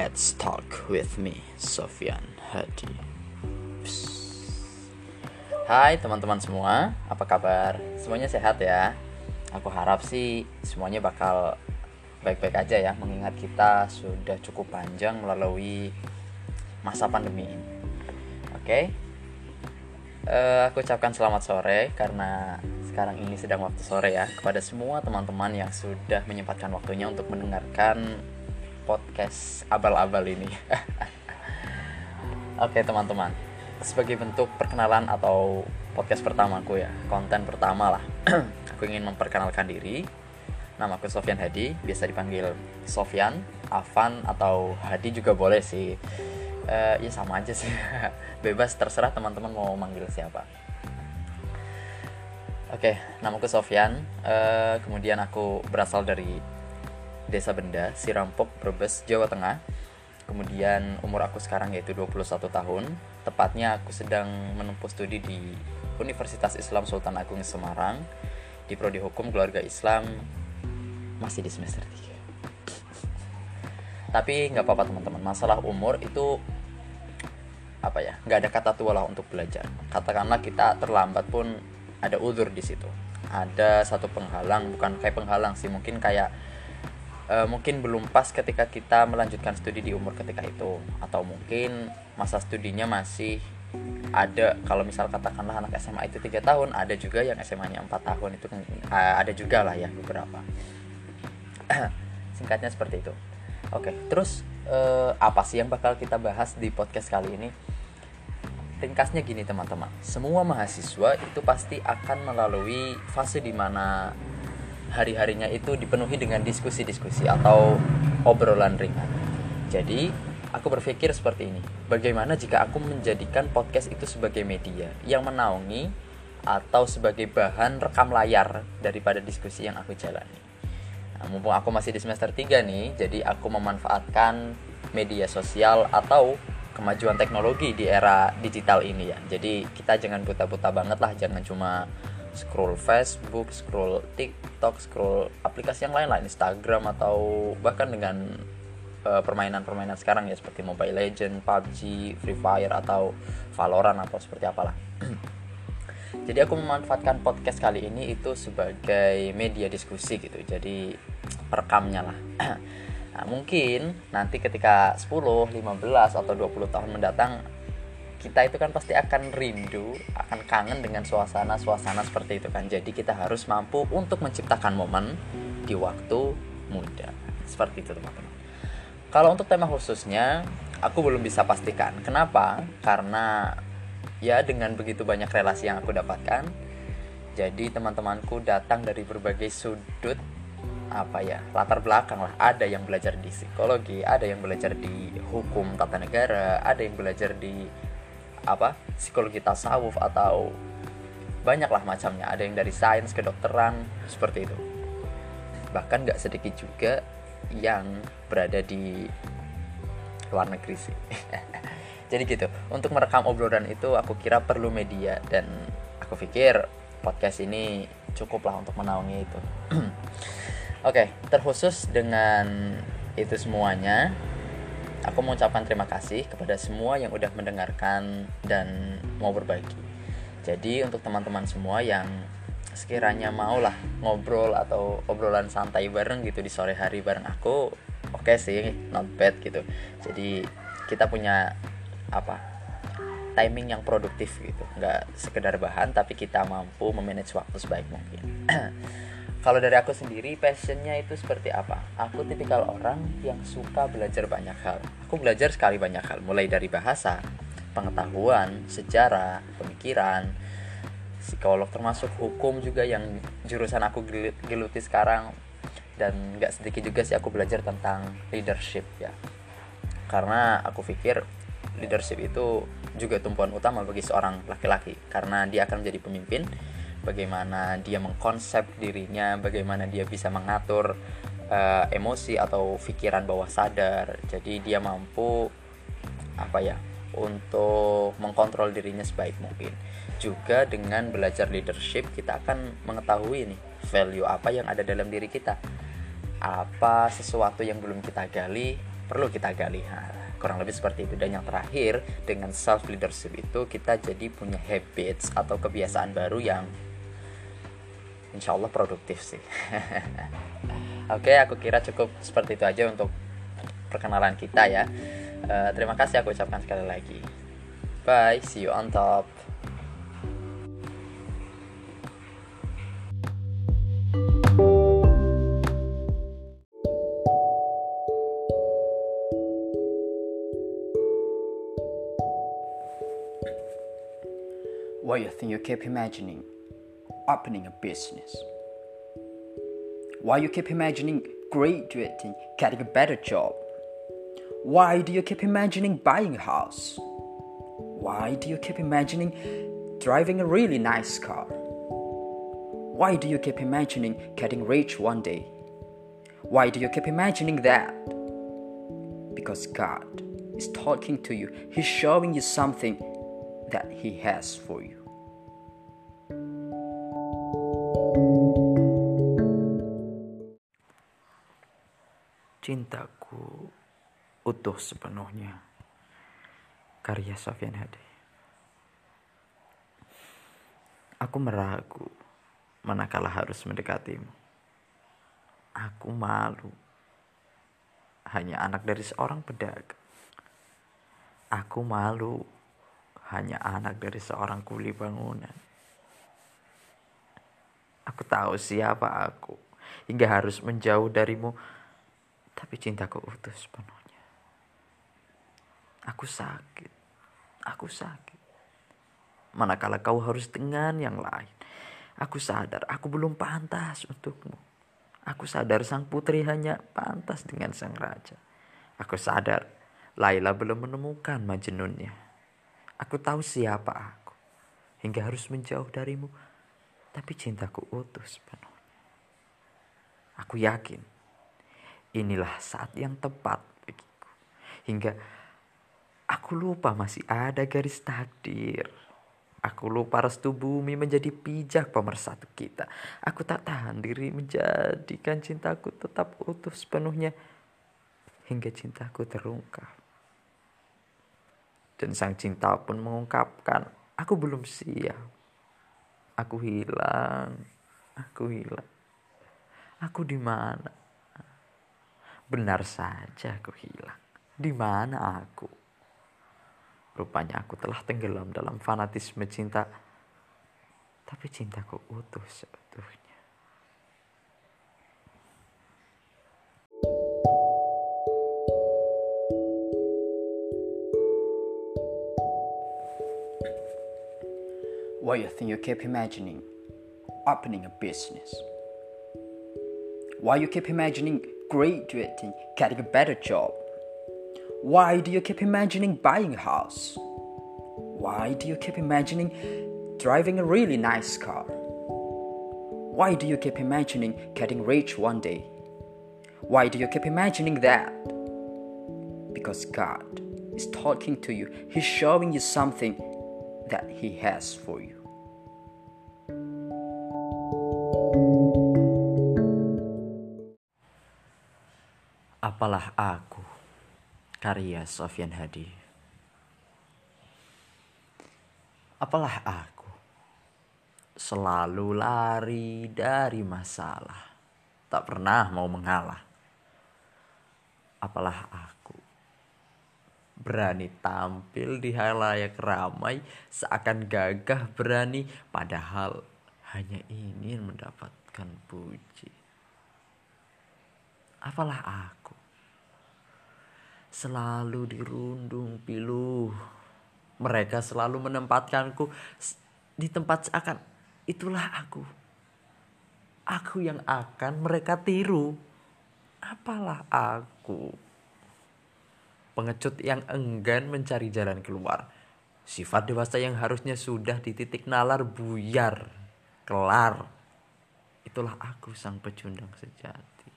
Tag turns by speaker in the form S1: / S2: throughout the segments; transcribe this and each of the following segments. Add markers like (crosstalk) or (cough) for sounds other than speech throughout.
S1: Let's talk with me, Sofyan Hadi. Hai teman-teman semua, apa kabar? Semuanya sehat ya? Aku harap sih semuanya bakal baik-baik aja ya, mengingat kita sudah cukup panjang melalui masa pandemi ini. Oke, uh, aku ucapkan selamat sore karena sekarang ini sedang waktu sore ya kepada semua teman-teman yang sudah menyempatkan waktunya untuk mendengarkan podcast abal-abal ini. (laughs) Oke teman-teman, sebagai bentuk perkenalan atau podcast pertamaku ya, konten pertama lah. (clears throat) aku ingin memperkenalkan diri. Nama aku Sofyan Hadi, biasa dipanggil Sofyan, Avan atau Hadi juga boleh sih. Uh, ya sama aja sih, (laughs) bebas terserah teman-teman mau manggil siapa. Oke, namaku Sofyan. Uh, kemudian aku berasal dari Desa Benda, Sirampok, Brebes, Jawa Tengah. Kemudian umur aku sekarang yaitu 21 tahun. Tepatnya aku sedang menempuh studi di Universitas Islam Sultan Agung Semarang di prodi Hukum Keluarga Islam masih di semester 3. Tapi nggak apa-apa teman-teman, masalah umur itu apa ya nggak ada kata tua lah untuk belajar katakanlah kita terlambat pun ada udur di situ ada satu penghalang bukan kayak penghalang sih mungkin kayak uh, mungkin belum pas ketika kita melanjutkan studi di umur ketika itu. Atau mungkin masa studinya masih ada. Kalau misal katakanlah anak SMA itu tiga tahun ada juga yang SMA-nya empat tahun. Itu uh, ada juga lah ya beberapa. (clears throat) Singkatnya seperti itu. Oke terus uh, apa sih yang bakal kita bahas di podcast kali ini? Ringkasnya gini teman-teman. Semua mahasiswa itu pasti akan melalui fase di mana hari-harinya itu dipenuhi dengan diskusi-diskusi atau obrolan ringan. Jadi, aku berpikir seperti ini. Bagaimana jika aku menjadikan podcast itu sebagai media yang menaungi atau sebagai bahan rekam layar daripada diskusi yang aku jalani. Nah, mumpung aku masih di semester 3 nih, jadi aku memanfaatkan media sosial atau kemajuan teknologi di era digital ini ya. Jadi kita jangan buta-buta banget lah, jangan cuma scroll Facebook, scroll TikTok, scroll aplikasi yang lain lah, Instagram atau bahkan dengan eh, permainan-permainan uh, sekarang ya seperti Mobile Legend, PUBG, Free Fire atau Valorant atau seperti apalah. (clears throat) Jadi aku memanfaatkan podcast kali ini itu sebagai media diskusi gitu. Jadi perekamnya lah. (clears throat) nah, mungkin nanti ketika 10, 15 atau 20 tahun mendatang kita itu kan pasti akan rindu, akan kangen dengan suasana-suasana seperti itu kan. Jadi kita harus mampu untuk menciptakan momen di waktu muda. Seperti itu teman-teman. Kalau untuk tema khususnya, aku belum bisa pastikan. Kenapa? Karena ya dengan begitu banyak relasi yang aku dapatkan, jadi teman-temanku datang dari berbagai sudut apa ya latar belakang lah ada yang belajar di psikologi ada yang belajar di hukum tata negara ada yang belajar di apa psikologi tasawuf atau banyaklah macamnya. Ada yang dari sains kedokteran seperti itu. Bahkan nggak sedikit juga yang berada di luar negeri sih. (laughs) Jadi gitu untuk merekam obrolan itu aku kira perlu media dan aku pikir podcast ini cukuplah untuk menaungi itu. (clears throat) Oke okay, terkhusus dengan itu semuanya Aku mengucapkan terima kasih kepada semua yang udah mendengarkan dan mau berbagi. Jadi untuk teman-teman semua yang sekiranya mau lah ngobrol atau obrolan santai bareng gitu di sore hari bareng aku, oke okay sih, not bad gitu. Jadi kita punya apa timing yang produktif gitu, nggak sekedar bahan tapi kita mampu memanage waktu sebaik mungkin. (clears throat) kalau dari aku sendiri passionnya itu seperti apa? Aku tipikal orang yang suka belajar banyak hal. Aku belajar sekali banyak hal mulai dari bahasa pengetahuan sejarah pemikiran. Psikolog termasuk hukum juga yang jurusan aku geluti sekarang. Dan nggak sedikit juga sih aku belajar tentang leadership ya. Karena aku pikir leadership itu juga tumpuan utama bagi seorang laki-laki karena dia akan menjadi pemimpin bagaimana dia mengkonsep dirinya, bagaimana dia bisa mengatur uh, emosi atau pikiran bawah sadar. Jadi dia mampu apa ya untuk mengkontrol dirinya sebaik mungkin. Juga dengan belajar leadership kita akan mengetahui nih value apa yang ada dalam diri kita. Apa sesuatu yang belum kita gali perlu kita gali nah, kurang lebih seperti itu dan yang terakhir dengan self leadership itu kita jadi punya habits atau kebiasaan baru yang insya Allah produktif sih. (laughs) Oke aku kira cukup seperti itu aja untuk perkenalan kita ya. Uh, terima kasih aku ucapkan sekali lagi. Bye see you on top.
S2: Why you think you keep imagining opening a business? Why you keep imagining graduating, getting a better job? Why do you keep imagining buying a house? Why do you keep imagining driving a really nice car? Why do you keep imagining getting rich one day? Why do you keep imagining that? Because God is talking to you, He's showing you something that He has for you.
S3: Cintaku utuh sepenuhnya. Karya Sofian Hadi. Aku meragu manakala harus mendekatimu. Aku malu. Hanya anak dari seorang pedagang. Aku malu. Hanya anak dari seorang kuli bangunan. Aku tahu siapa aku. Hingga harus menjauh darimu tapi cintaku utuh sepenuhnya. Aku sakit, aku sakit. Manakala kau harus dengan yang lain, aku sadar aku belum pantas untukmu. Aku sadar sang putri hanya pantas dengan sang raja. Aku sadar Laila belum menemukan Majnunnya. Aku tahu siapa aku, hingga harus menjauh darimu, tapi cintaku utuh sepenuhnya. Aku yakin inilah saat yang tepat. Hingga aku lupa masih ada garis takdir. Aku lupa restu bumi menjadi pijak pemersatu kita. Aku tak tahan diri menjadikan cintaku tetap utuh sepenuhnya. Hingga cintaku terungkap. Dan sang cinta pun mengungkapkan, aku belum siap. Aku hilang, aku hilang. Aku di mana? Benar saja aku hilang. Di mana aku? Rupanya aku telah tenggelam dalam fanatisme cinta. Tapi cintaku utuh sebetulnya.
S2: Why you think you keep imagining opening a business? Why you keep imagining graduating, getting a better job? Why do you keep imagining buying a house? Why do you keep imagining driving a really nice car? Why do you keep imagining getting rich one day? Why do you keep imagining that? Because God is talking to you, He's showing you something that He has for you.
S3: Apalah aku, karya Sofian Hadi. Apalah aku, selalu lari dari masalah, tak pernah mau mengalah. Apalah aku, berani tampil di halayak ramai seakan gagah berani padahal hanya ingin mendapatkan puji. Apalah aku, selalu dirundung pilu. Mereka selalu menempatkanku di tempat seakan itulah aku. Aku yang akan mereka tiru. Apalah aku. Pengecut yang enggan mencari jalan keluar. Sifat dewasa yang harusnya sudah di titik nalar buyar. Kelar. Itulah aku sang pecundang sejati.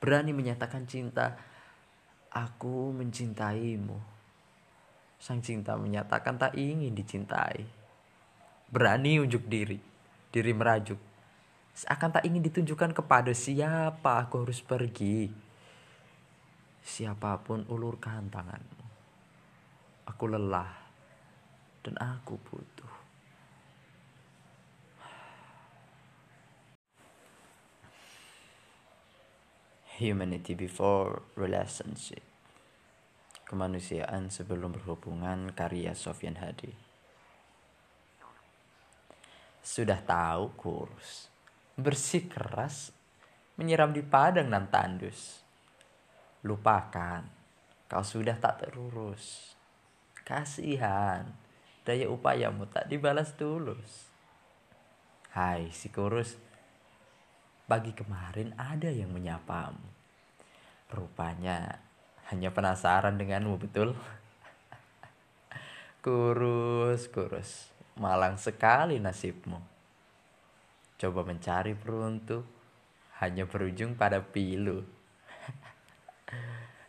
S3: Berani menyatakan cinta Aku mencintaimu. Sang cinta menyatakan tak ingin dicintai. Berani unjuk diri, diri merajuk. Seakan tak ingin ditunjukkan kepada siapa aku harus pergi. Siapa pun ulurkan tanganmu. Aku lelah dan aku butuh. Humanity before relationship. Kemanusiaan sebelum berhubungan karya Sofian Hadi. Sudah tahu kurus, bersih keras, menyiram di padang dan tandus. Lupakan, kau sudah tak terurus. Kasihan, daya upayamu tak dibalas tulus. Hai si kurus, pagi kemarin ada yang menyapamu. Rupanya hanya penasaran denganmu betul? (laughs) kurus, kurus, malang sekali nasibmu. Coba mencari peruntuk, hanya berujung pada pilu. (laughs)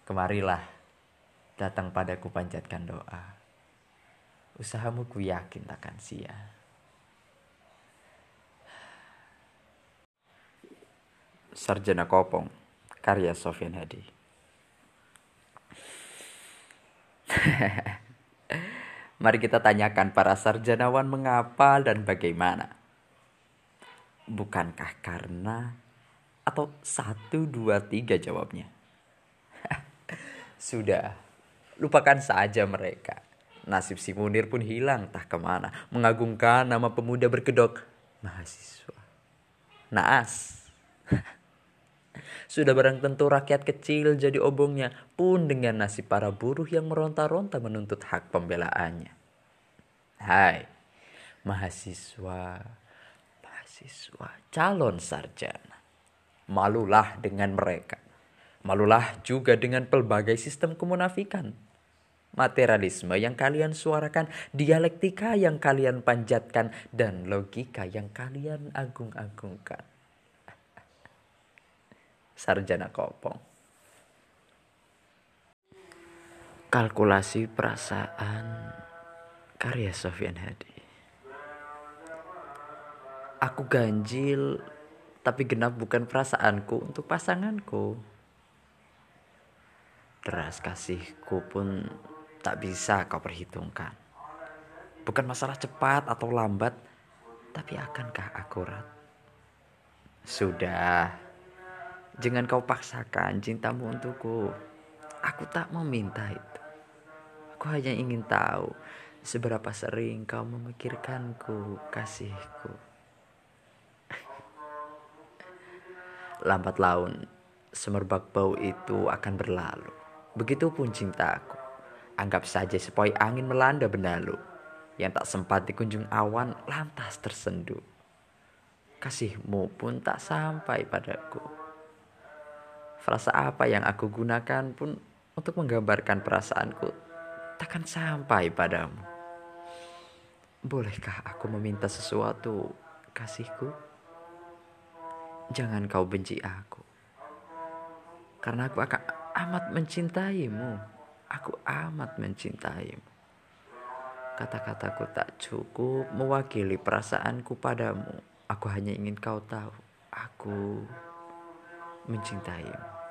S3: Kemarilah, datang padaku panjatkan doa. Usahamu ku yakin takkan sia. Sarjana Kopong, karya Sofian Hadi. (laughs) Mari kita tanyakan para sarjanawan mengapa dan bagaimana. Bukankah karena atau satu, dua, tiga jawabnya? (laughs) Sudah, lupakan saja mereka. Nasib si Munir pun hilang tak ke mana. Mengagungkan nama pemuda berkedok mahasiswa. Naas. (laughs) Sudah barang tentu rakyat kecil jadi obongnya pun dengan nasib para buruh yang meronta-ronta menuntut hak pembelaannya. Hai, mahasiswa, mahasiswa, calon sarjana. Malulah dengan mereka. Malulah juga dengan pelbagai sistem kemunafikan. Materialisme yang kalian suarakan, dialektika yang kalian panjatkan, dan logika yang kalian agung-agungkan sarjana kopong. Kalkulasi perasaan karya Sofian Hadi. Aku ganjil tapi genap bukan perasaanku untuk pasanganku. Deras kasihku pun tak bisa kau perhitungkan. Bukan masalah cepat atau lambat, tapi akankah akurat? Sudah, Jangan kau paksakan cintamu untukku. Aku tak meminta itu. Aku hanya ingin tahu seberapa sering kau memikirkanku, kasihku. (laughs) Lambat laun, semerbak bau itu akan berlalu. Begitupun cintaku. Anggap saja sepoi angin melanda benalu. Yang tak sempat dikunjung awan lantas tersenduh. Kasihmu pun tak sampai padaku Frasa apa yang aku gunakan pun untuk menggambarkan perasaanku takkan sampai padamu. Bolehkah aku meminta sesuatu, kasihku? Jangan kau benci aku. Karena aku akan amat mencintaimu. Aku amat mencintaimu. Kata-kataku tak cukup mewakili perasaanku padamu. Aku hanya ingin kau tahu. Aku mencintaimu.